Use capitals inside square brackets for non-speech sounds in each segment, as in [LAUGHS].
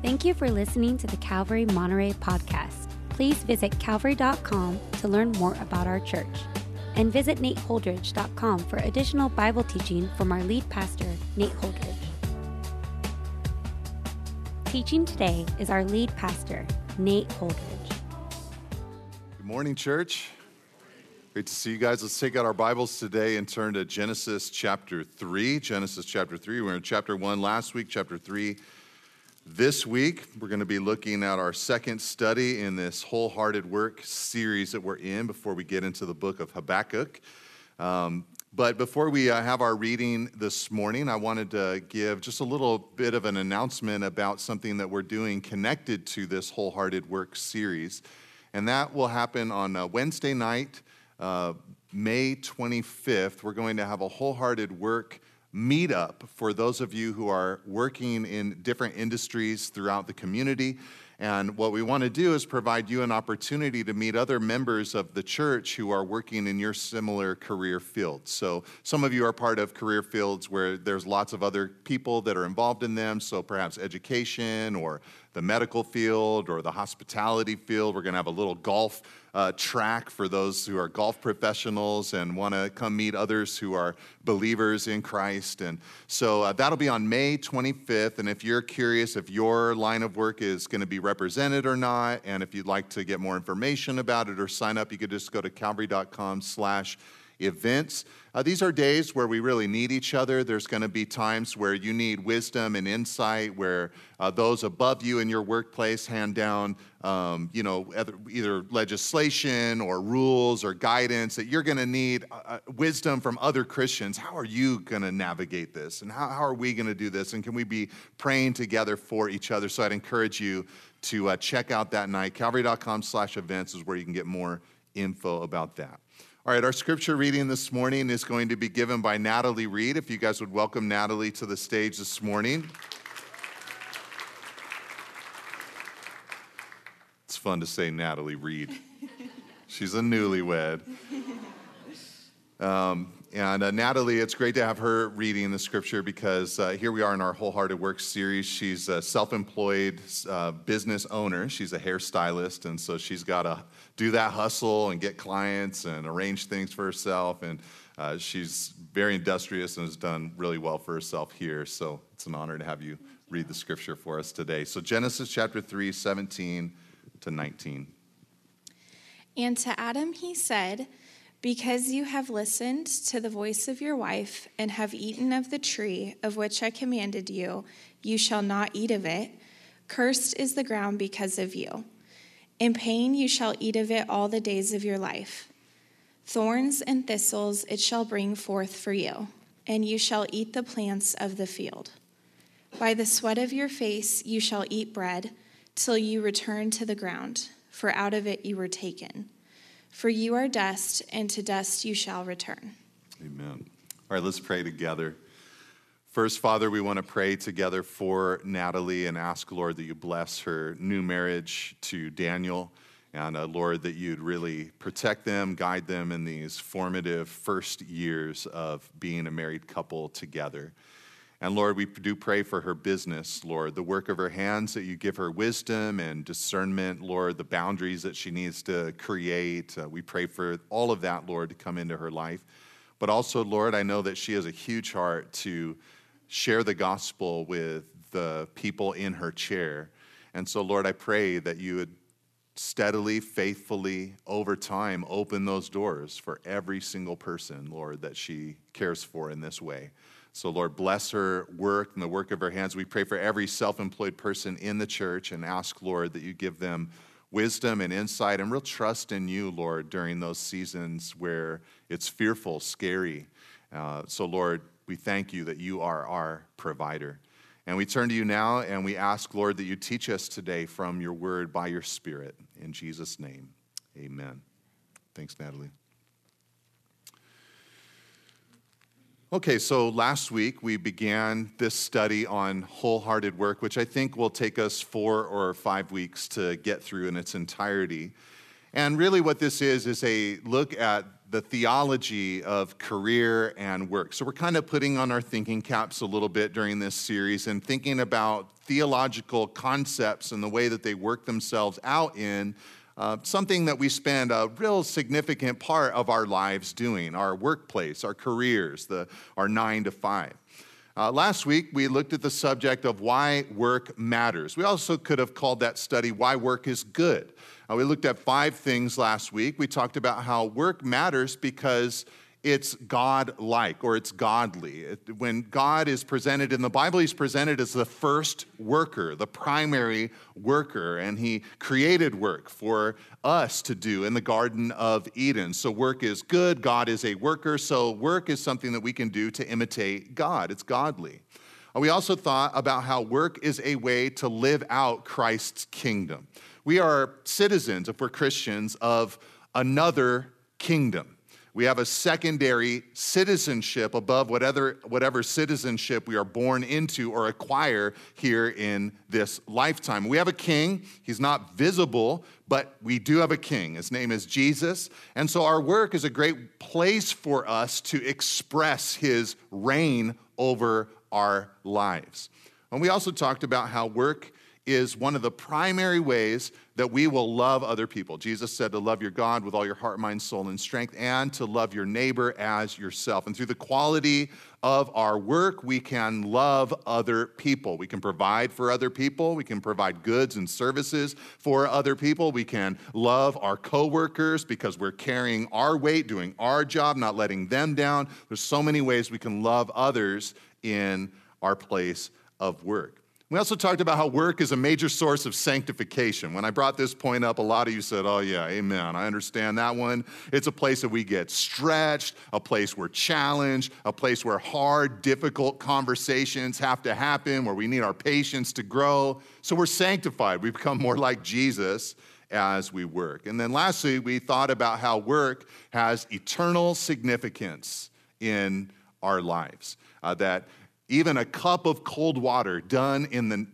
Thank you for listening to the Calvary Monterey podcast. Please visit calvary.com to learn more about our church. And visit nateholdridge.com for additional Bible teaching from our lead pastor, Nate Holdridge. Teaching today is our lead pastor, Nate Holdridge. Good morning, church. Great to see you guys. Let's take out our Bibles today and turn to Genesis chapter 3. Genesis chapter 3. We were in chapter 1 last week, chapter 3 this week. We're going to be looking at our second study in this wholehearted work series that we're in before we get into the book of Habakkuk. Um, but before we uh, have our reading this morning, I wanted to give just a little bit of an announcement about something that we're doing connected to this wholehearted work series. And that will happen on uh, Wednesday night, uh, May 25th. We're going to have a wholehearted work meetup for those of you who are working in different industries throughout the community. And what we want to do is provide you an opportunity to meet other members of the church who are working in your similar career fields. So, some of you are part of career fields where there's lots of other people that are involved in them. So, perhaps education or the medical field or the hospitality field. We're going to have a little golf uh, track for those who are golf professionals and want to come meet others who are believers in Christ. And so uh, that'll be on May 25th. And if you're curious if your line of work is going to be represented or not, and if you'd like to get more information about it or sign up, you could just go to calvary.com slash events. Uh, these are days where we really need each other. There's going to be times where you need wisdom and insight, where uh, those above you in your workplace hand down, um, you know, either legislation or rules or guidance that you're going to need uh, uh, wisdom from other Christians. How are you going to navigate this? And how, how are we going to do this? And can we be praying together for each other? So I'd encourage you to uh, check out that night. Calvary.com slash events is where you can get more info about that. All right, our scripture reading this morning is going to be given by Natalie Reed. If you guys would welcome Natalie to the stage this morning. It's fun to say Natalie Reed. She's a newlywed. Um, and uh, Natalie, it's great to have her reading the scripture because uh, here we are in our Wholehearted Work series. She's a self employed uh, business owner, she's a hairstylist, and so she's got to do that hustle and get clients and arrange things for herself. And uh, she's very industrious and has done really well for herself here. So it's an honor to have you read the scripture for us today. So, Genesis chapter 3, 17 to 19. And to Adam he said, because you have listened to the voice of your wife and have eaten of the tree of which I commanded you, you shall not eat of it. Cursed is the ground because of you. In pain you shall eat of it all the days of your life. Thorns and thistles it shall bring forth for you, and you shall eat the plants of the field. By the sweat of your face you shall eat bread till you return to the ground, for out of it you were taken. For you are dust, and to dust you shall return. Amen. All right, let's pray together. First, Father, we want to pray together for Natalie and ask, Lord, that you bless her new marriage to Daniel. And uh, Lord, that you'd really protect them, guide them in these formative first years of being a married couple together. And Lord, we do pray for her business, Lord, the work of her hands, that you give her wisdom and discernment, Lord, the boundaries that she needs to create. Uh, we pray for all of that, Lord, to come into her life. But also, Lord, I know that she has a huge heart to share the gospel with the people in her chair. And so, Lord, I pray that you would steadily, faithfully, over time, open those doors for every single person, Lord, that she cares for in this way. So, Lord, bless her work and the work of her hands. We pray for every self employed person in the church and ask, Lord, that you give them wisdom and insight and real trust in you, Lord, during those seasons where it's fearful, scary. Uh, so, Lord, we thank you that you are our provider. And we turn to you now and we ask, Lord, that you teach us today from your word by your spirit. In Jesus' name, amen. Thanks, Natalie. Okay, so last week we began this study on wholehearted work, which I think will take us four or five weeks to get through in its entirety. And really, what this is, is a look at the theology of career and work. So we're kind of putting on our thinking caps a little bit during this series and thinking about theological concepts and the way that they work themselves out in uh, something that we spend a real significant part of our lives doing our workplace, our careers, the, our nine to five. Uh, last week, we looked at the subject of why work matters. We also could have called that study Why Work is Good. Uh, we looked at five things last week. We talked about how work matters because it's God like or it's godly. When God is presented in the Bible, he's presented as the first worker, the primary worker, and he created work for us to do in the Garden of Eden. So, work is good, God is a worker, so work is something that we can do to imitate God. It's godly. Uh, we also thought about how work is a way to live out Christ's kingdom. We are citizens, if we're Christians, of another kingdom. We have a secondary citizenship above whatever, whatever citizenship we are born into or acquire here in this lifetime. We have a king. He's not visible, but we do have a king. His name is Jesus. And so our work is a great place for us to express his reign over our lives. And we also talked about how work is one of the primary ways that we will love other people. Jesus said to love your God with all your heart, mind, soul, and strength, and to love your neighbor as yourself. And through the quality of our work, we can love other people. We can provide for other people. We can provide goods and services for other people. We can love our coworkers because we're carrying our weight, doing our job, not letting them down. There's so many ways we can love others in our place of work. We also talked about how work is a major source of sanctification. When I brought this point up, a lot of you said, Oh, yeah, amen. I understand that one. It's a place that we get stretched, a place we're challenged, a place where hard, difficult conversations have to happen, where we need our patience to grow. So we're sanctified. We become more like Jesus as we work. And then lastly, we thought about how work has eternal significance in our lives. Uh, that even a cup of cold water done in the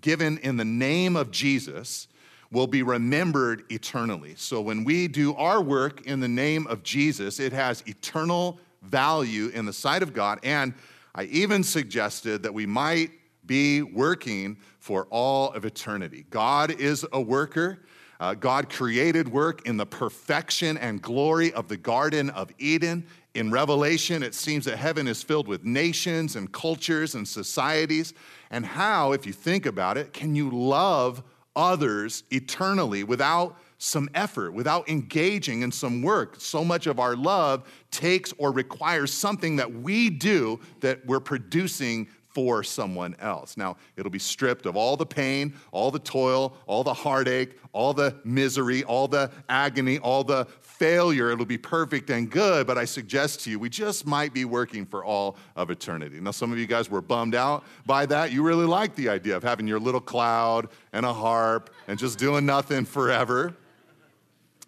given in the name of Jesus will be remembered eternally. So when we do our work in the name of Jesus, it has eternal value in the sight of God. And I even suggested that we might be working for all of eternity. God is a worker. Uh, God created work in the perfection and glory of the Garden of Eden, in Revelation, it seems that heaven is filled with nations and cultures and societies. And how, if you think about it, can you love others eternally without some effort, without engaging in some work? So much of our love takes or requires something that we do that we're producing for someone else. Now, it'll be stripped of all the pain, all the toil, all the heartache, all the misery, all the agony, all the failure. It'll be perfect and good, but I suggest to you, we just might be working for all of eternity. Now, some of you guys were bummed out by that. You really like the idea of having your little cloud and a harp and just doing nothing forever.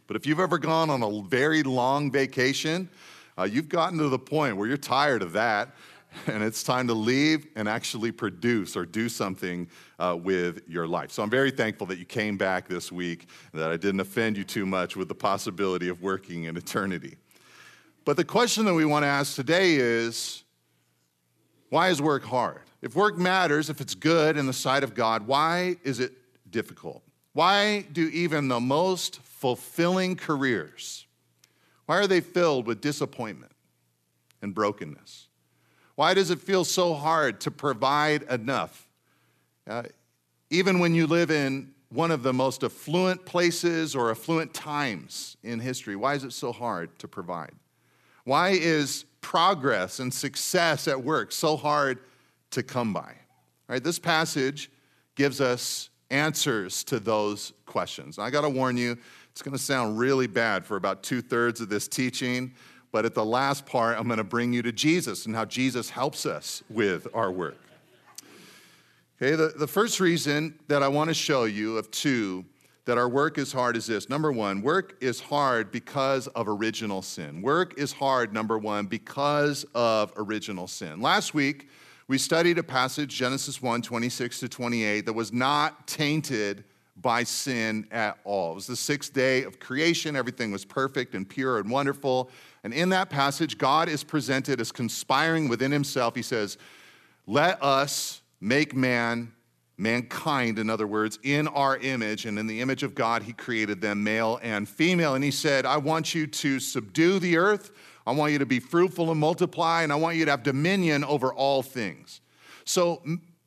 But if you've ever gone on a very long vacation, uh, you've gotten to the point where you're tired of that [LAUGHS] and it's time to leave and actually produce or do something uh, with your life. So I'm very thankful that you came back this week, that I didn't offend you too much with the possibility of working in eternity. But the question that we want to ask today is why is work hard? If work matters, if it's good in the sight of God, why is it difficult? Why do even the most fulfilling careers, why are they filled with disappointment and brokenness? Why does it feel so hard to provide enough? Uh, even when you live in one of the most affluent places or affluent times in history, why is it so hard to provide? Why is progress and success at work so hard to come by? All right, this passage gives us answers to those questions. I got to warn you, it's to sound really bad for about two thirds of this teaching. But at the last part, I'm going to bring you to Jesus and how Jesus helps us with our work. Okay, the, the first reason that I want to show you of two that our work is hard is this. Number one, work is hard because of original sin. Work is hard, number one, because of original sin. Last week, we studied a passage, Genesis 1 26 to 28, that was not tainted by sin at all. It was the sixth day of creation. Everything was perfect and pure and wonderful. And in that passage, God is presented as conspiring within himself. He says, Let us make man, mankind, in other words, in our image. And in the image of God, he created them, male and female. And he said, I want you to subdue the earth. I want you to be fruitful and multiply, and I want you to have dominion over all things. So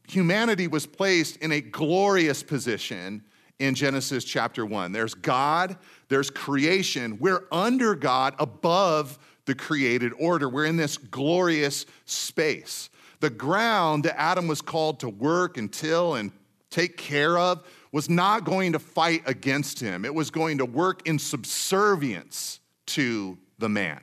humanity was placed in a glorious position in Genesis chapter 1. There's God, there's creation. We're under God, above the created order. We're in this glorious space. The ground that Adam was called to work and till and take care of was not going to fight against him, it was going to work in subservience to the man.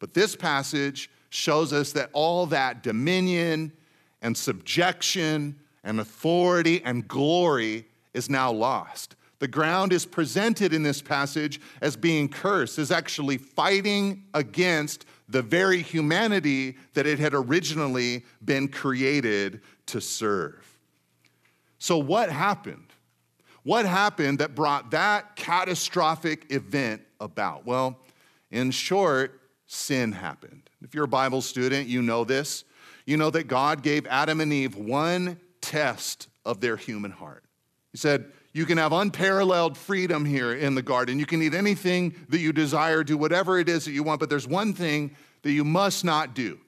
But this passage shows us that all that dominion and subjection and authority and glory is now lost. The ground is presented in this passage as being cursed, as actually fighting against the very humanity that it had originally been created to serve. So, what happened? What happened that brought that catastrophic event about? Well, in short, sin happened. If you're a Bible student, you know this. You know that God gave Adam and Eve one test of their human heart. He said, You can have unparalleled freedom here in the garden. You can eat anything that you desire, do whatever it is that you want, but there's one thing that you must not do.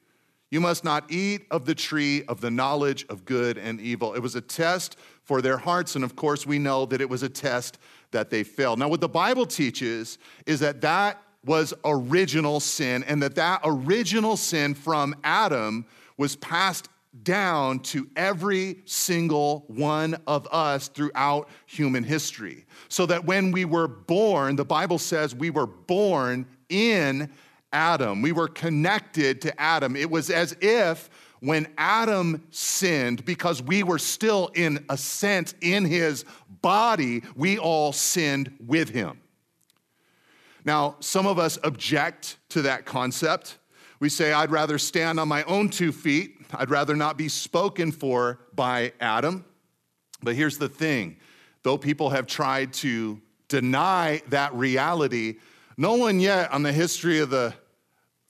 You must not eat of the tree of the knowledge of good and evil. It was a test for their hearts, and of course, we know that it was a test that they failed. Now, what the Bible teaches is that that was original sin, and that that original sin from Adam was passed down to every single one of us throughout human history. So that when we were born, the Bible says we were born in Adam. We were connected to Adam. It was as if when Adam sinned, because we were still, in a sense, in his body, we all sinned with him. Now, some of us object to that concept. We say, I'd rather stand on my own two feet. I'd rather not be spoken for by Adam. But here's the thing though people have tried to deny that reality, no one yet on the history of the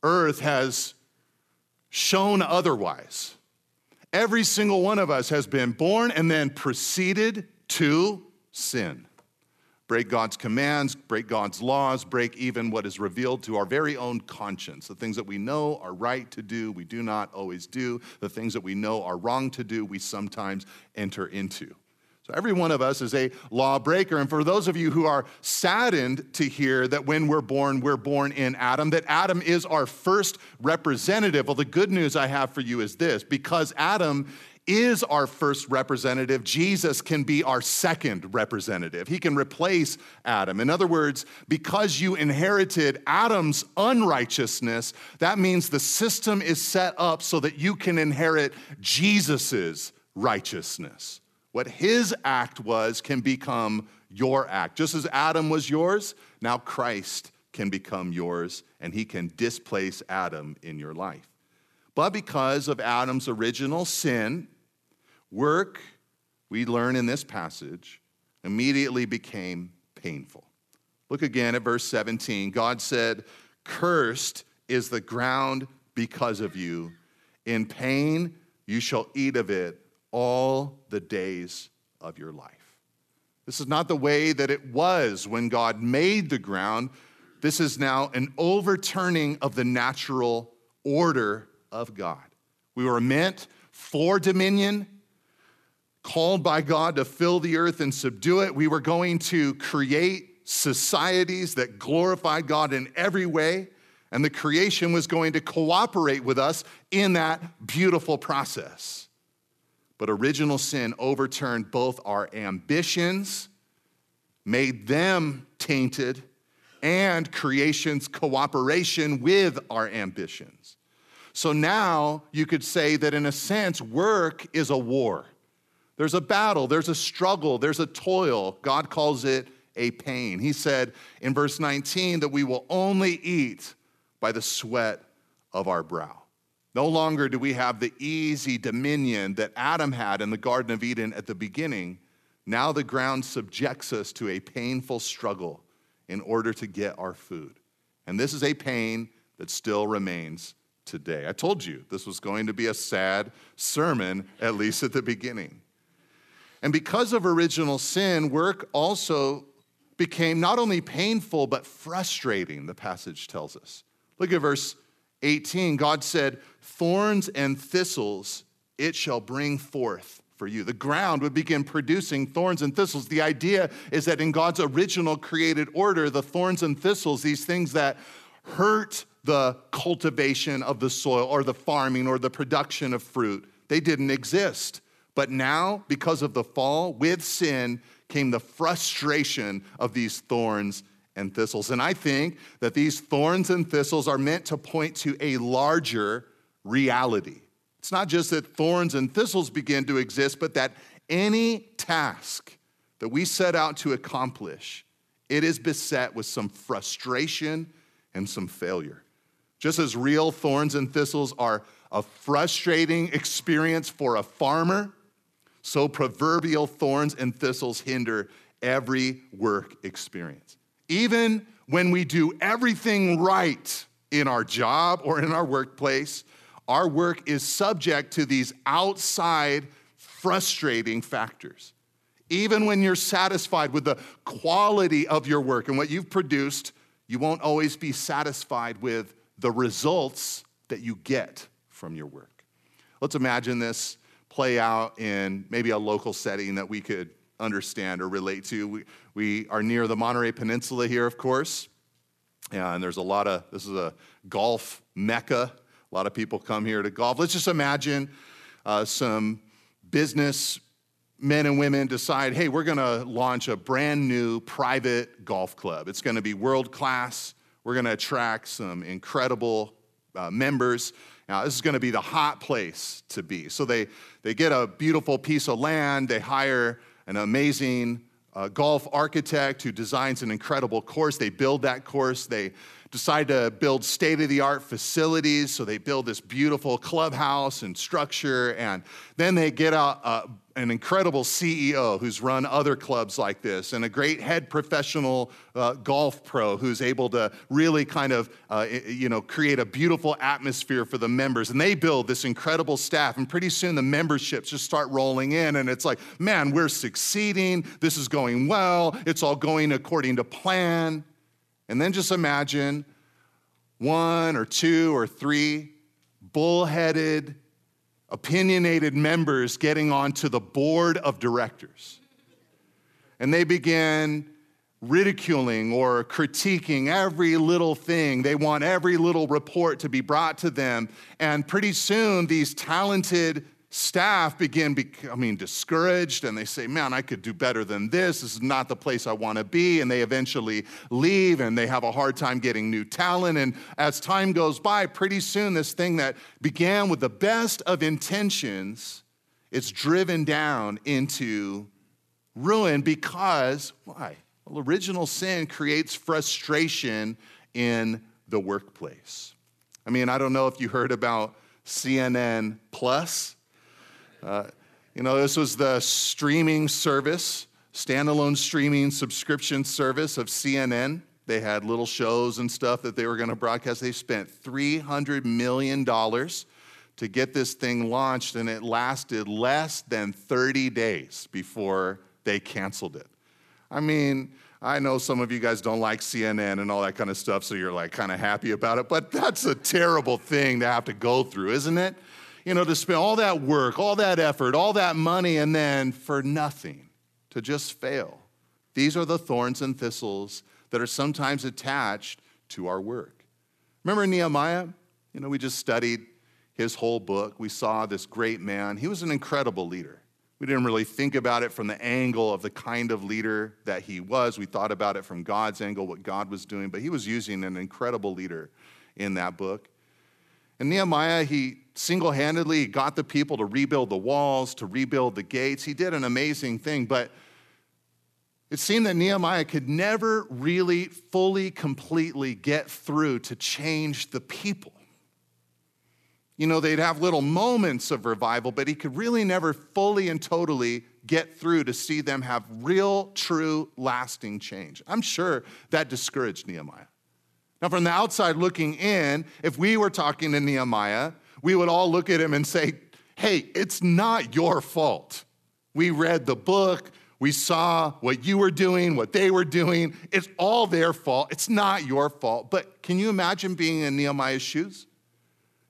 earth has shown otherwise. Every single one of us has been born and then proceeded to sin break God's commands, break God's laws, break even what is revealed to our very own conscience. The things that we know are right to do, we do not always do. The things that we know are wrong to do, we sometimes enter into. So every one of us is a lawbreaker. And for those of you who are saddened to hear that when we're born, we're born in Adam, that Adam is our first representative, well, the good news I have for you is this because Adam is our first representative, Jesus can be our second representative. He can replace Adam. In other words, because you inherited Adam's unrighteousness, that means the system is set up so that you can inherit Jesus's righteousness. What his act was can become your act. Just as Adam was yours, now Christ can become yours and he can displace Adam in your life. But because of Adam's original sin, Work, we learn in this passage, immediately became painful. Look again at verse 17. God said, Cursed is the ground because of you. In pain you shall eat of it all the days of your life. This is not the way that it was when God made the ground. This is now an overturning of the natural order of God. We were meant for dominion called by God to fill the earth and subdue it. We were going to create societies that glorified God in every way, and the creation was going to cooperate with us in that beautiful process. But original sin overturned both our ambitions, made them tainted, and creation's cooperation with our ambitions. So now you could say that in a sense, work is a war. There's a battle, there's a struggle, there's a toil. God calls it a pain. He said in verse 19 that we will only eat by the sweat of our brow. No longer do we have the easy dominion that Adam had in the Garden of Eden at the beginning, Now the ground subjects us to a painful struggle in order to get our food. And this is a pain that still remains today. I told you this was going to be a sad sermon, at least at the beginning. And because of original sin, work also became not only painful, but frustrating, the passage tells us. Look at verse 18. God said, Thorns and thistles it shall bring forth for you. The ground would begin producing thorns and thistles. The idea is that in God's original created order, the thorns and thistles, these things that hurt the cultivation of the soil or the farming or the production of fruit, they didn't exist. But now, because of the fall, with sin, came the frustration of these thorns and thistles. And I think that these thorns and thistles are meant to point to a larger reality. It's not just that thorns and thistles begin to exist, but that any task that we set out to accomplish, it is beset with some frustration and some failure. Just as real thorns and thistles are a frustrating experience for a farmer, so proverbial thorns and thistles hinder every work experience. Even when we do everything right in our job or in our workplace, our work is subject to these outside frustrating factors. Even when you're satisfied with the quality of your work and what you've produced, you won't always be satisfied with the results that you get from your work. Let's imagine this play out in maybe a local setting that we could understand or relate to. We, we are near the Monterey Peninsula here, of course, and there's a lot of, this is a golf mecca. A lot of people come here to golf. Let's just imagine uh, some business men and women decide, hey, we're to launch a brand new private golf club. It's to be world class. We're to attract some incredible uh, members. Now, this is going to be the hot place to be. So they, they get a beautiful piece of land, they hire an amazing uh, golf architect who designs an incredible course. They build that course, they decide to build state of the art facilities. So they build this beautiful clubhouse and structure. And then they get an incredible CEO who's run other clubs like this, and a great head professional uh, golf pro who's able to really kind of, uh, you know, create a beautiful atmosphere for the members. And they build this incredible staff, and pretty soon the memberships just start rolling in, and it's like, man, we're succeeding. This is going well. It's all going according to plan. And then just imagine one or two or three bullheaded, opinionated members getting onto the board of directors. And they begin ridiculing or critiquing every little thing. They want every little report to be brought to them. And pretty soon, these talented staff begin becoming discouraged and they say, Man, I could do better than this. This is not the place I want to be. And they eventually leave and they have a hard time getting new talent. And as time goes by, pretty soon, this thing that began with the best of intentions, is driven down into ruin because, why? Well, original sin creates frustration in the workplace. I mean, I don't know if you heard about CNN Plus uh, you know, this was the streaming service, standalone streaming subscription service of CNN. They had little shows and stuff that they were going to broadcast. They spent $300 million to get this thing launched, and it lasted less than 30 days before they canceled it. I mean, I know some of you guys don't like CNN and all that kind of stuff, so you're like kind of happy about it, but that's a terrible thing to have to go through, isn't it? You know, to spend all that work, all that effort, all that money, and then for nothing, to just fail. These are the thorns and thistles that are sometimes attached to our work. Remember Nehemiah? You know, we just studied his whole book. We saw this great man. He was an incredible leader. We didn't really think about it from the angle of the kind of leader that he was. We thought about it from God's angle, what God was doing, but he was using an incredible leader in that book. And Nehemiah, he single handedly he got the people to rebuild the walls, to rebuild the gates. He did an amazing thing, but it seemed that Nehemiah could never really fully, completely get through to change the people. You know, they'd have little moments of revival, but he could really never fully and totally get through to see them have real, true, lasting change. I'm sure that discouraged Nehemiah. Now, from the outside looking in, if we were talking to Nehemiah, we would all look at him and say, Hey, it's not your fault. We read the book, we saw what you were doing, what they were doing. It's all their fault. It's not your fault. But can you imagine being in Nehemiah's shoes?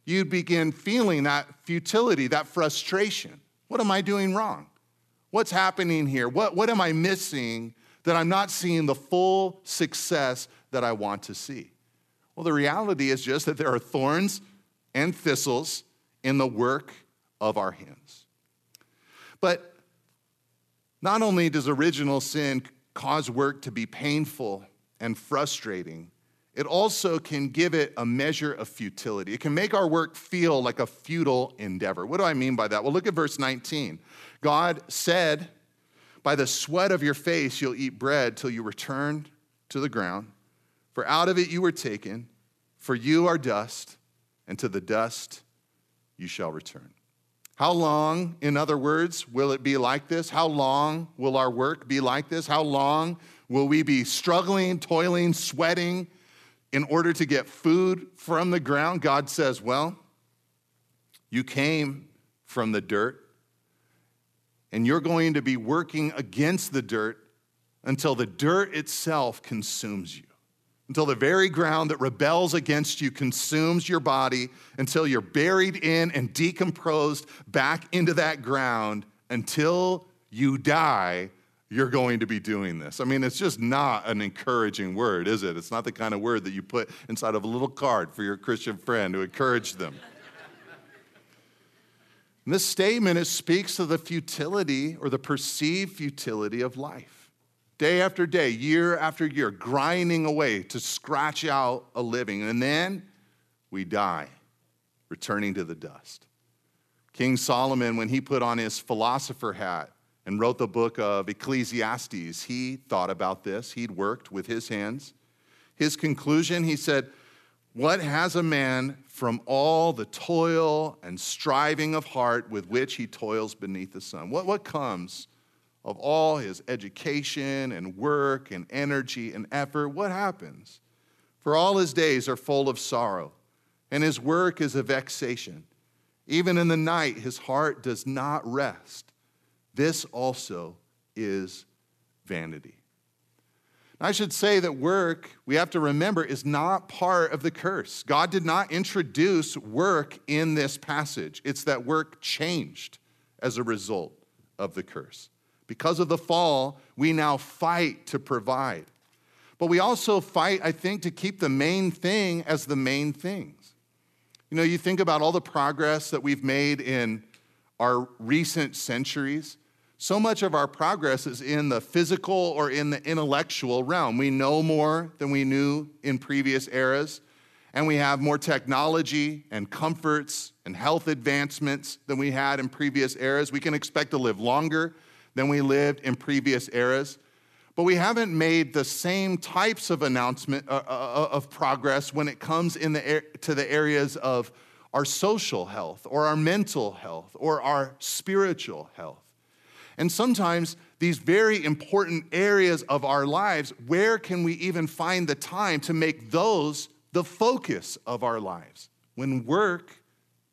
You'd begin feeling that futility, that frustration. What am I doing wrong? What's happening here? What, what am I missing that I'm not seeing the full success that I want to see? Well, the reality is just that there are thorns and thistles in the work of our hands. But not only does original sin cause work to be painful and frustrating, it also can give it a measure of futility. It can make our work feel like a futile endeavor. What do I mean by that? Well, look at verse 19. God said, By the sweat of your face you'll eat bread till you return to the ground, for out of it you were taken, for you are dust, and to the dust you shall return. How long, in other words, will it be like this? How long will our work be like this? How long will we be struggling, toiling, sweating in order to get food from the ground? God says, Well, you came from the dirt, and you're going to be working against the dirt until the dirt itself consumes you until the very ground that rebels against you consumes your body, until you're buried in and decomposed back into that ground, until you die, you're going to be doing this. I mean, it's just not an encouraging word, is it? It's not the kind of word that you put inside of a little card for your Christian friend to encourage them. This statement it speaks to the futility or the perceived futility of life day after day, year after year, grinding away to scratch out a living. And then we die, returning to the dust. King Solomon, when he put on his philosopher hat and wrote the book of Ecclesiastes, he thought about this. He'd worked with his hands. His conclusion, he said, What has a man from all the toil and striving of heart with which he toils beneath the sun? What, what comes of all his education and work and energy and effort, what happens? For all his days are full of sorrow, and his work is a vexation. Even in the night, his heart does not rest. This also is vanity. I should say that work, we have to remember, is not part of the curse. God did not introduce work in this passage, it's that work changed as a result of the curse. Because of the fall, we now fight to provide. But we also fight, I think, to keep the main thing as the main things. You know, you think about all the progress that we've made in our recent centuries. So much of our progress is in the physical or in the intellectual realm. We know more than we knew in previous eras, and we have more technology and comforts and health advancements than we had in previous eras. We can expect to live longer than we lived in previous eras. But we haven't made the same types of announcement uh, uh, uh, of progress when it comes in the, to the areas of our social health or our mental health or our spiritual health. And sometimes these very important areas of our lives, where can we even find the time to make those the focus of our lives? When work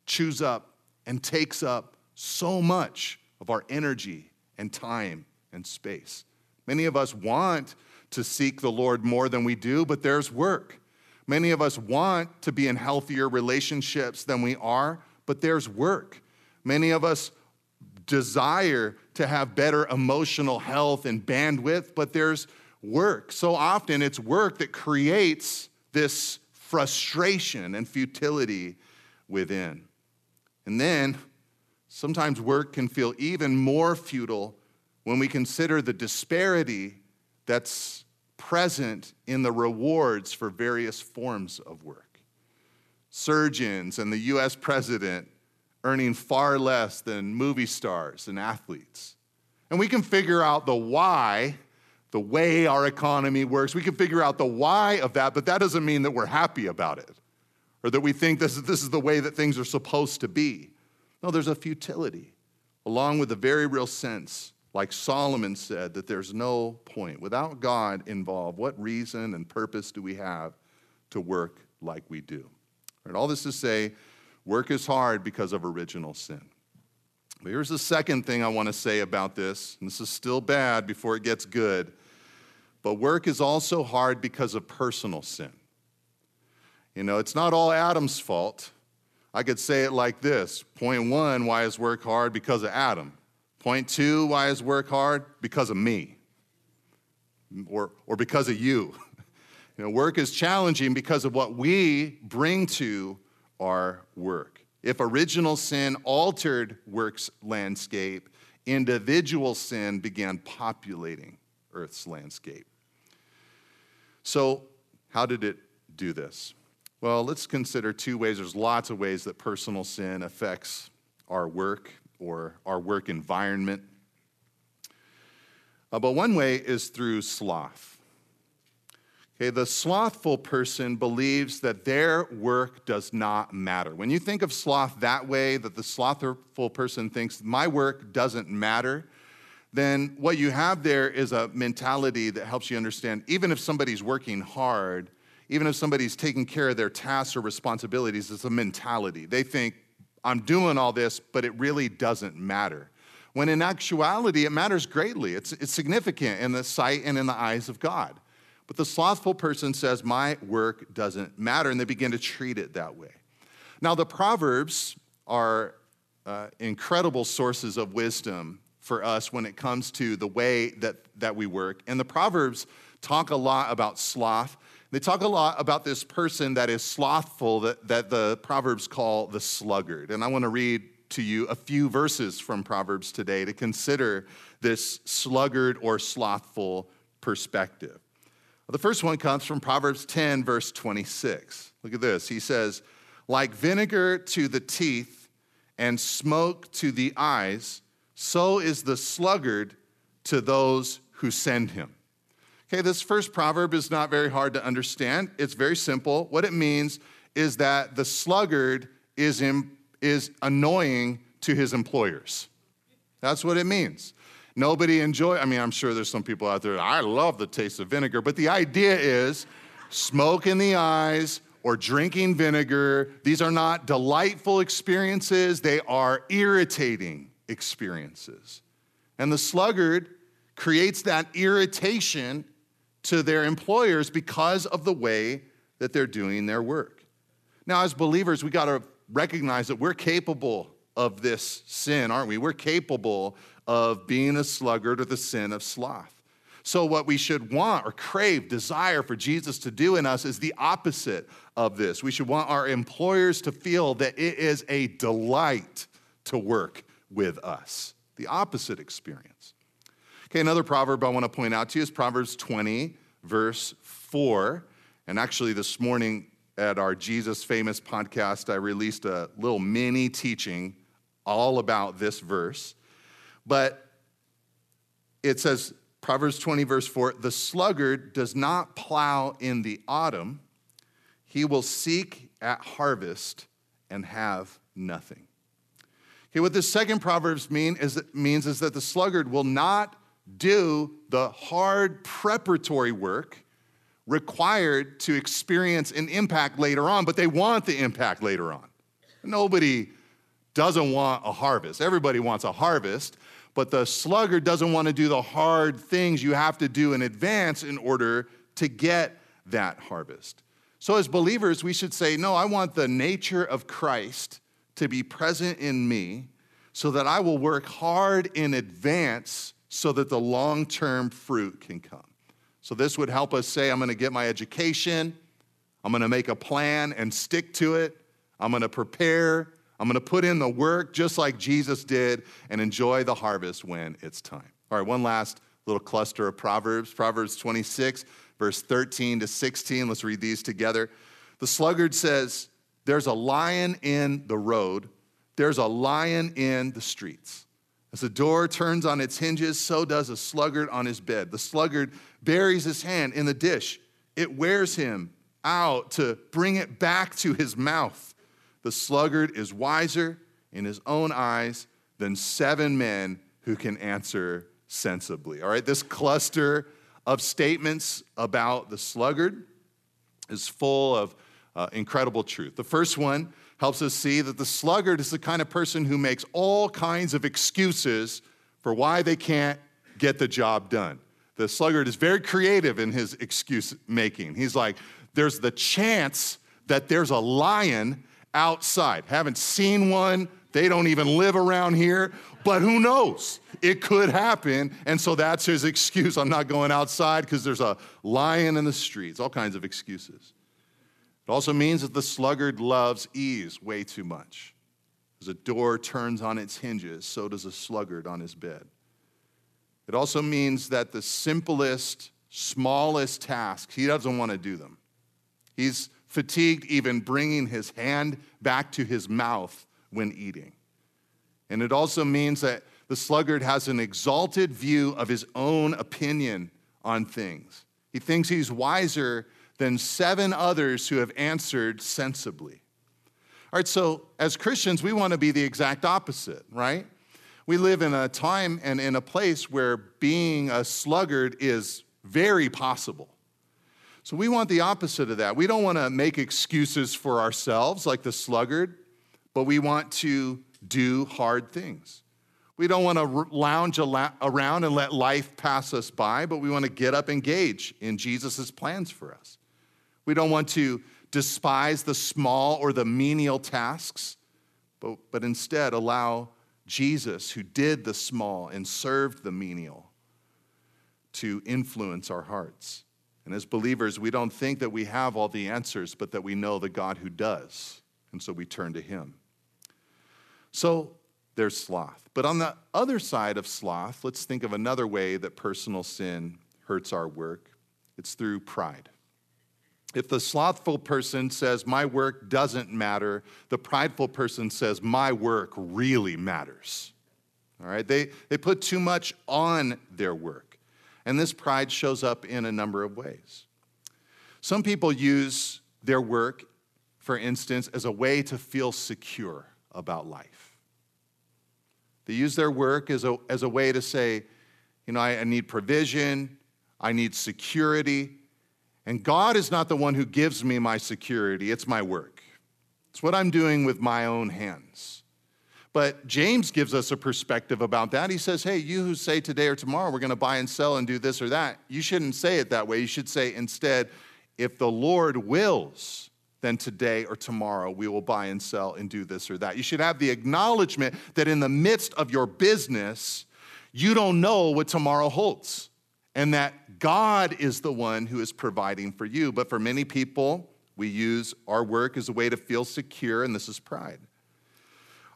chews up and takes up so much of our energy and time and space. Many of us want to seek the Lord more than we do, but there's work. Many of us want to be in healthier relationships than we are, but there's work. Many of us desire to have better emotional health and bandwidth, but there's work. So often it's work that creates this frustration and futility within. And then Sometimes work can feel even more futile when we consider the disparity that's present in the rewards for various forms of work. Surgeons and the US president earning far less than movie stars and athletes. And we can figure out the why, the way our economy works. We can figure out the why of that, but that doesn't mean that we're happy about it or that we think this is, this is the way that things are supposed to be. No, there's a futility, along with a very real sense like Solomon said, that there's no point. Without God involved, what reason and purpose do we have to work like we do? And all this to say, work is hard because of original sin. But here's the second thing I want to say about this, and this is still bad before it gets good. But work is also hard because of personal sin. You know, it's not all Adam's fault. I could say it like this Point one, why is work hard? Because of Adam. Point two, why is work hard? Because of me or, or because of you. [LAUGHS] You know, work is challenging because of what we bring to our work. If original sin altered work's landscape, individual sin began populating Earth's landscape. So, how did it do this? Well, let's consider two ways. There's lots of ways that personal sin affects our work or our work environment. Uh, but one way is through sloth. Okay, the slothful person believes that their work does not matter. When you think of sloth that way, that the slothful person thinks my work doesn't matter, then what you have there is a mentality that helps you understand even if somebody's working hard, even if somebody's taking care of their tasks or responsibilities, it's a mentality. They think, I'm doing all this, but it really doesn't matter. When in actuality, it matters greatly. It's, it's significant in the sight and in the eyes of God. But the slothful person says, My work doesn't matter, and they begin to treat it that way. Now, the Proverbs are uh, incredible sources of wisdom for us when it comes to the way that, that we work. And the Proverbs talk a lot about sloth. They talk a lot about this person that is slothful, that, that the Proverbs call the sluggard. And I want to read to you a few verses from Proverbs today to consider this sluggard or slothful perspective. The first one comes from Proverbs 10, verse 26. Look at this. He says, Like vinegar to the teeth and smoke to the eyes, so is the sluggard to those who send him. Okay, this first proverb is not very hard to understand. It's very simple. What it means is that the sluggard is, in, is annoying to his employers. That's what it means. Nobody enjoy. I mean, I'm sure there's some people out there. I love the taste of vinegar, but the idea is smoke in the eyes or drinking vinegar. These are not delightful experiences. They are irritating experiences. And the sluggard creates that irritation to their employers because of the way that they're doing their work. Now, as believers, we got to recognize that we're capable of this sin, aren't we? We're capable of being a sluggard or the sin of sloth. So, what we should want or crave, desire for Jesus to do in us is the opposite of this. We should want our employers to feel that it is a delight to work with us, the opposite experience. Okay, another proverb I want to point out to you is Proverbs 20, verse 4. And actually, this morning at our Jesus Famous podcast, I released a little mini teaching all about this verse. But it says, Proverbs 20, verse 4 the sluggard does not plow in the autumn, he will seek at harvest and have nothing. Okay, what this second Proverbs mean is, means is that the sluggard will not do the hard preparatory work required to experience an impact later on, but they want the impact later on. Nobody doesn't want a harvest. Everybody wants a harvest, but the sluggard doesn't want to do the hard things you have to do in advance in order to get that harvest. So, as believers, we should say, No, I want the nature of Christ to be present in me so that I will work hard in advance so that the long term fruit can come. So, this would help us say, I'm going to get my education, I'm going to make a plan and stick to it, I'm going to prepare, I'm going to put in the work just like Jesus did and enjoy the harvest when it's time. All right, one last little cluster of Proverbs Proverbs 26, verse 13 to 16. Let's read these together. The sluggard says, There's a lion in the road, there's a lion in the streets. As the door turns on its hinges, so does a sluggard on his bed. The sluggard buries his hand in the dish. It wears him out to bring it back to his mouth. The sluggard is wiser in his own eyes than seven men who can answer sensibly. All right, this cluster of statements about the sluggard is full of uh, incredible truth. The first one helps us see that the sluggard is the kind of person who makes all kinds of excuses for why they can't get the job done. The sluggard is very creative in his excuse making. He's like, there's the chance that there's a lion outside. Haven't seen one. They don't even live around here, but who knows? It could happen. And so that's his excuse. I'm not going outside because there's a lion in the streets, all kinds of excuses. It also means that the sluggard loves ease way too much. As a door turns on its hinges, so does a sluggard on his bed. It also means that the simplest, smallest tasks, he doesn't want to do them. He's fatigued even bringing his hand back to his mouth when eating. And it also means that the sluggard has an exalted view of his own opinion on things. He thinks he's wiser than seven others who have answered sensibly. All right, so as Christians, we want to be the exact opposite, right? We live in a time and in a place where being a sluggard is very possible. So we want the opposite of that. We don't want to make excuses for ourselves like the sluggard, but we want to do hard things. We don't want to lounge around and let life pass us by, but we want to get up and engage in Jesus' plans for us. We don't want to despise the small or the menial tasks, but, but instead allow Jesus, who did the small and served the menial, to influence our hearts. And as believers, we don't think that we have all the answers, but that we know the God who does. And so we turn to Him. So there's sloth. But on the other side of sloth, let's think of another way that personal sin hurts our work it's through pride. If the slothful person says, My work doesn't matter, the prideful person says, My work really matters. All right? They, they put too much on their work. And this pride shows up in a number of ways. Some people use their work, for instance, as a way to feel secure about life. They use their work as a, as a way to say, you know, I, I need provision, I need security, and God is not the one who gives me my security, it's my work. It's what I'm doing with my own hands. But James gives us a perspective about that. He says, Hey, you who say today or tomorrow we're going to buy and sell and do this or that, you shouldn't say it that way. You should say instead, if the Lord wills, then today or tomorrow we will buy and sell and do this or that. You should have the acknowledgement that in the midst of your business, you don't know what tomorrow holds and that God is the one who is providing for you. But for many people, we use our work as a way to feel secure, and this is pride.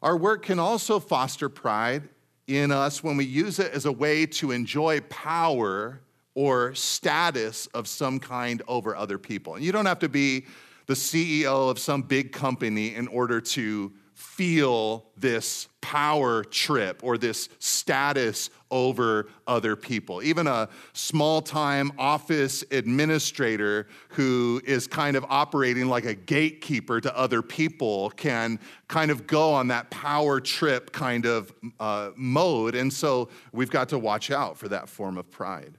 Our work can also foster pride in us when we use it as a way to enjoy power or status of some kind over other people. And you don't have to be the CEO of some big company in order to feel this power trip or this status over other people. Even a small time office administrator who is kind of operating like a gatekeeper to other people can kind of go on that power trip kind of uh, mode. And so we've got to watch out for that form of pride.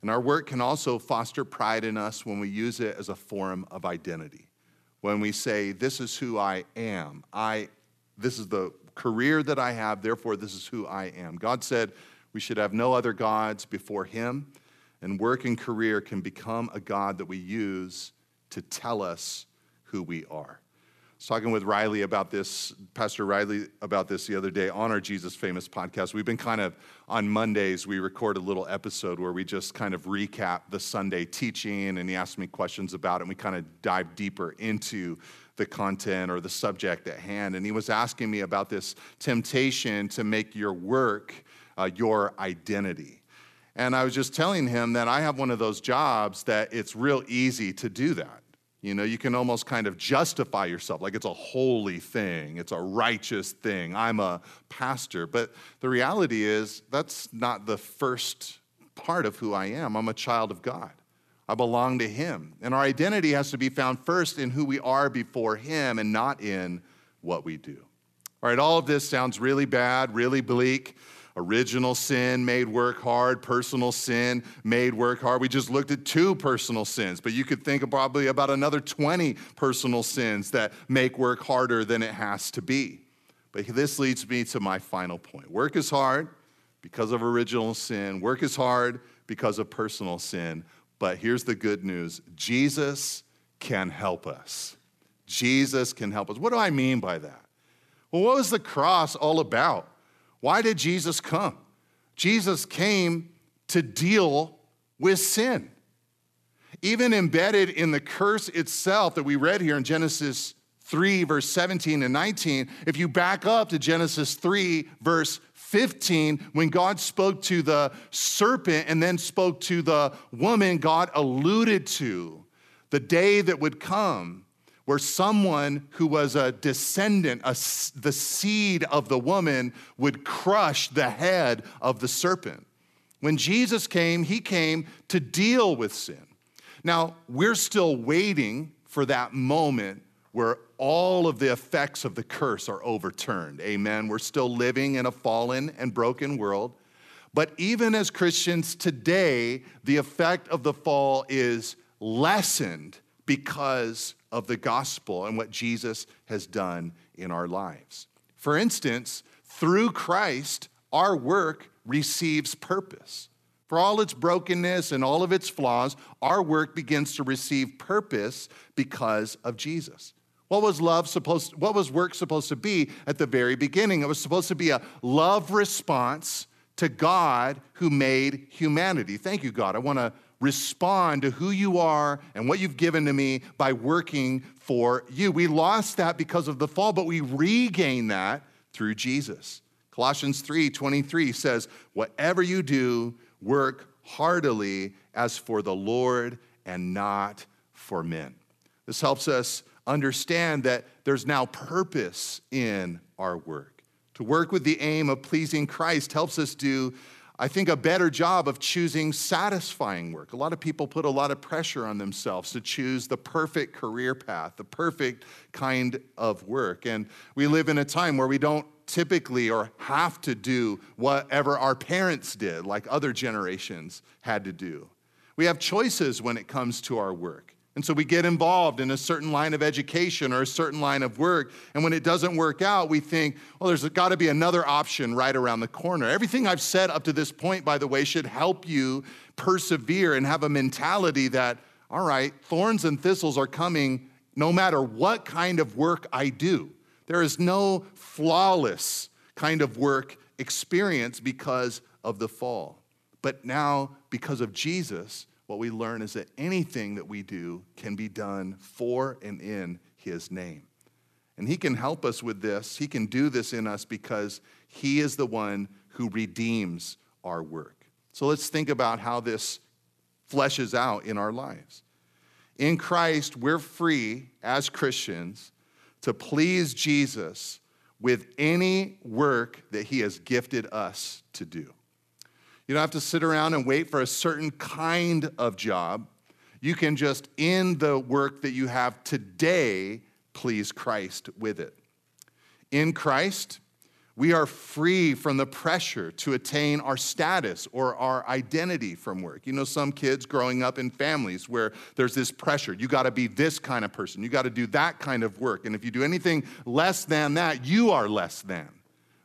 And our work can also foster pride in us when we use it as a form of identity when we say, This is who I am. I, this is the career that I have, therefore, this is who I am. God said we should have no other gods before Him, and work and career can become a God that we use to tell us who we are was talking with Riley about this, Pastor Riley about this the other day on our Jesus Famous podcast. We've been kind of on Mondays, we record a little episode where we just kind of recap the Sunday teaching, and he asked me questions about it, and we kind of dive deeper into the content or the subject at hand. And he was asking me about this temptation to make your work uh, your identity. And I was just telling him that I have one of those jobs that it's real easy to do that. You know, you can almost kind of justify yourself like it's a holy thing, it's a righteous thing. I'm a pastor. But the reality is, that's not the first part of who I am. I'm a child of God. I belong to Him. And our identity has to be found first in who we are before Him and not in what we do. All right, all of this sounds really bad, really bleak. Original sin made work hard, personal sin made work hard. We just looked at two personal sins, but you could think of probably about another 20 personal sins that make work harder than it has to be. But this leads me to my final point. Work is hard because of original sin, work is hard because of personal sin. But here's the good news Jesus can help us. Jesus can help us. What do I mean by that? Well, what was the cross all about? Why did Jesus come? Jesus came to deal with sin. Even embedded in the curse itself that we read here in Genesis 3, verse 17 and 19, if you back up to Genesis 3, verse 15, when God spoke to the serpent and then spoke to the woman, God alluded to the day that would come where someone who was a descendant, a, the seed of the woman, would crush the head of the serpent. When Jesus came, he came to deal with sin. Now, we're still waiting for that moment where all of the effects of the curse are overturned. Amen. We're still living in a fallen and broken world. But even as Christians today, the effect of the fall is lessened because of the gospel and what Jesus has done in our lives. For instance, through Christ, our work receives purpose. For all its brokenness and all of its flaws, our work begins to receive purpose because of Jesus. What was love supposed what was work supposed to be at the very beginning? It was supposed to be a love response to God who made humanity. Thank you God. I want to respond to who you are and what you've given to me by working for you. We lost that because of the fall, but we regain that through Jesus. Colossians 3:23 says, "Whatever you do, work heartily as for the Lord and not for men." This helps us understand that there's now purpose in our work. To work with the aim of pleasing Christ helps us do I think, a better job of choosing satisfying work. A lot of people put a lot of pressure on themselves to choose the perfect career path, the perfect kind of work. And we live in a time where we don't typically or have to do whatever our parents did, like other generations had to do. We have choices when it comes to our work. And so we get involved in a certain line of education or a certain line of work. And when it doesn't work out, we think, well, there's got to be another option right around the corner. Everything I've said up to this point, by the way, should help you persevere and have a mentality that, all right, thorns and thistles are coming no matter what kind of work I do. There is no flawless kind of work experience because of the fall. But now, because of Jesus, what we learn is that anything that we do can be done for and in His name. And He can help us with this. He can do this in us because He is the one who redeems our work. So let's think about how this fleshes out in our lives. In Christ, we're free as Christians to please Jesus with any work that He has gifted us to do. You don't have to sit around and wait for a certain kind of job. You can just, in the work that you have today, please Christ with it. In Christ, we are free from the pressure to attain our status or our identity from work. You know, some kids growing up in families where there's this pressure. You got to be this kind of person. You got to do that kind of work. And if you do anything less than that, you are less than.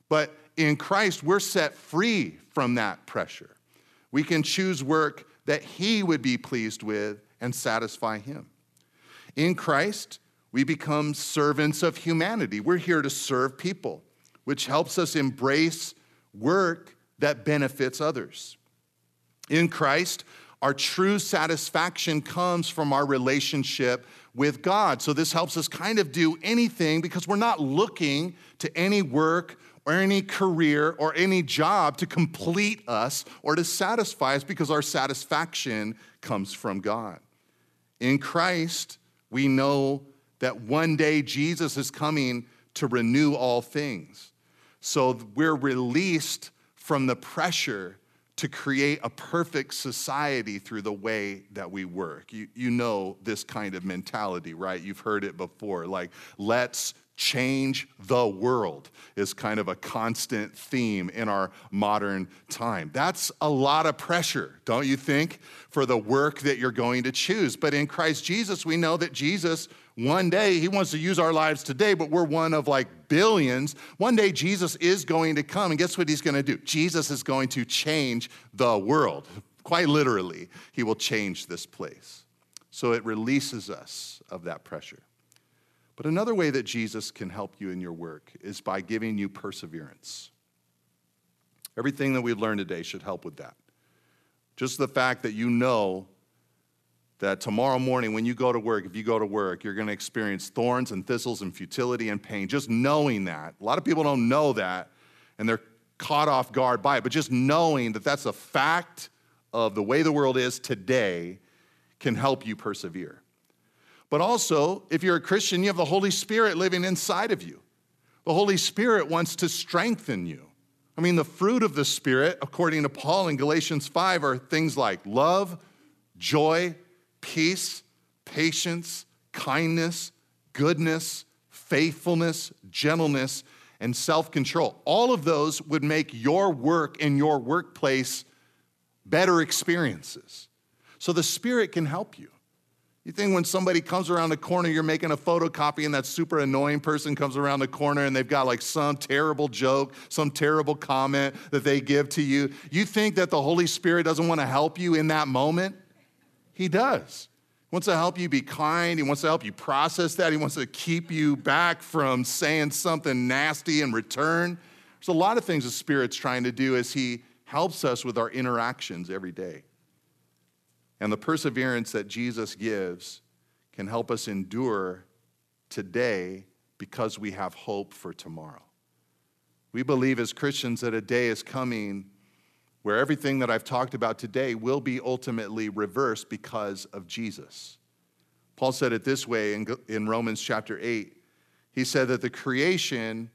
But in Christ, we're set free from that pressure. We can choose work that He would be pleased with and satisfy Him. In Christ, we become servants of humanity. We're here to serve people, which helps us embrace work that benefits others. In Christ, our true satisfaction comes from our relationship with God. So, this helps us kind of do anything because we're not looking to any work or any career or any job to complete us or to satisfy us because our satisfaction comes from God. In Christ, we know that one day Jesus is coming to renew all things. So we're released from the pressure to create a perfect society through the way that we work. You, you know this kind of mentality, right? You've heard it before. Like, let's change the world is kind of a constant theme in our modern time. That's a lot of pressure, don't you think, for the work that you're going to choose. But in Christ Jesus, we know that Jesus, one day, he wants to use our lives today, but we're one of like billions. One day, Jesus is going to come, and guess what he's going to do? Jesus is going to change the world. Quite literally, he will change this place. So it releases us of that pressure. But another way that Jesus can help you in your work is by giving you perseverance. Everything that we've learned today should help with that. Just the fact that you know that tomorrow morning when you go to work, if you go to work, you're going to experience thorns and thistles and futility and pain. Just knowing that. A lot of people don't know that and they're caught off guard by it, but just knowing that that's a fact of the way the world is today can help you persevere. But also, if you're a Christian, you have the Holy Spirit living inside of you. The Holy Spirit wants to strengthen you. I mean, the fruit of the Spirit, according to Paul in Galatians 5, are things like love, joy, peace, patience, kindness, goodness, faithfulness, gentleness, and self control. All of those would make your work in your workplace better experiences. So the Spirit can help you. You think when somebody comes around the corner, you're making a photocopy, and that super annoying person comes around the corner and they've got like some terrible joke, some terrible comment that they give to you. You think that the Holy Spirit doesn't want to help you in that moment? He does. He wants to help you be kind. He wants to help you process that. He wants to keep you back from saying something nasty in return. There's a lot of things the Spirit's trying to do as He helps us with our interactions every day. And the perseverance that Jesus gives can help us endure today because we have hope for tomorrow. We believe as Christians that a day is coming where everything that I've talked about today will be ultimately reversed because of Jesus. Paul said it this way in, Romans chapter 8. He said that the creation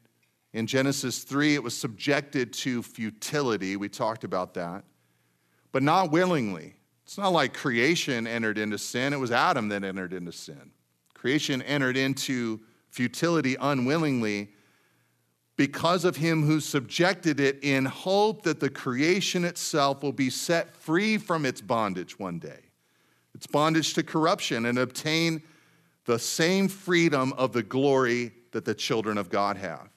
in Genesis 3, it was subjected to futility. We talked about that, but not willingly. It's not like creation entered into sin, it was Adam that entered into sin. Creation entered into futility unwillingly because of him who subjected it in hope that the creation itself will be set free from its bondage one day, its bondage to corruption, and obtain the same freedom of the glory that the children of God have.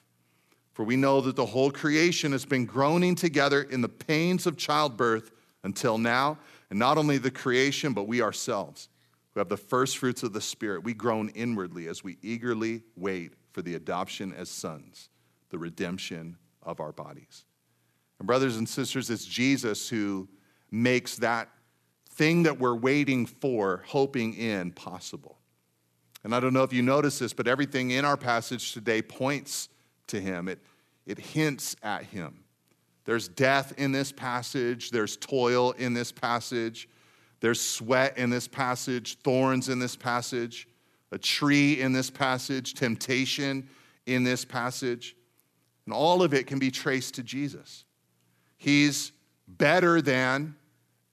For we know that the whole creation has been groaning together in the pains of childbirth until now. And not only the creation, but we ourselves, who have the first fruits of the Spirit, we groan inwardly as we eagerly wait for the adoption as sons, the redemption of our bodies. And, brothers and sisters, it's Jesus who makes that thing that we're waiting for, hoping in, possible. And I don't know if you notice this, but everything in our passage today points to him, it, it hints at him. There's death in this passage, there's toil in this passage, there's sweat in this passage, thorns in this passage, a tree in this passage, temptation in this passage. And all of it can be traced to Jesus. He's better than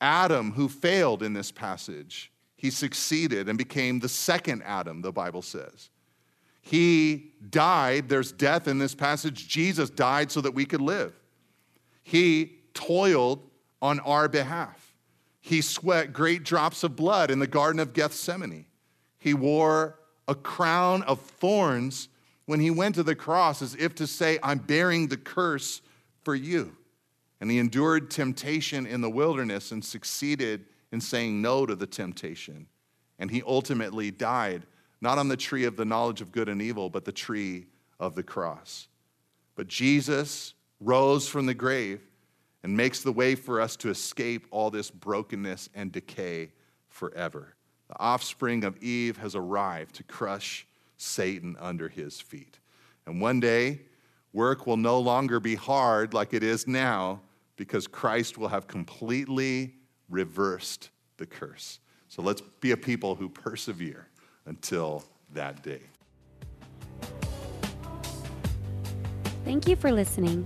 Adam, who failed in this passage. He succeeded and became the second Adam, the Bible says. He died, there's death in this passage. Jesus died so that we could live. He toiled on our behalf. He sweat great drops of blood in the Garden of Gethsemane. He wore a crown of thorns when he went to the cross, as if to say, I'm bearing the curse for you. And he endured temptation in the wilderness and succeeded in saying no to the temptation. And he ultimately died, not on the tree of the knowledge of good and evil, but the tree of the cross. But Jesus rose from the grave and makes the way for us to escape all this brokenness and decay forever. The offspring of Eve has arrived to crush Satan under his feet. And one day, work will no longer be hard like it is now because Christ will have completely reversed the curse. So let's be a people who persevere until that day. Thank you for listening.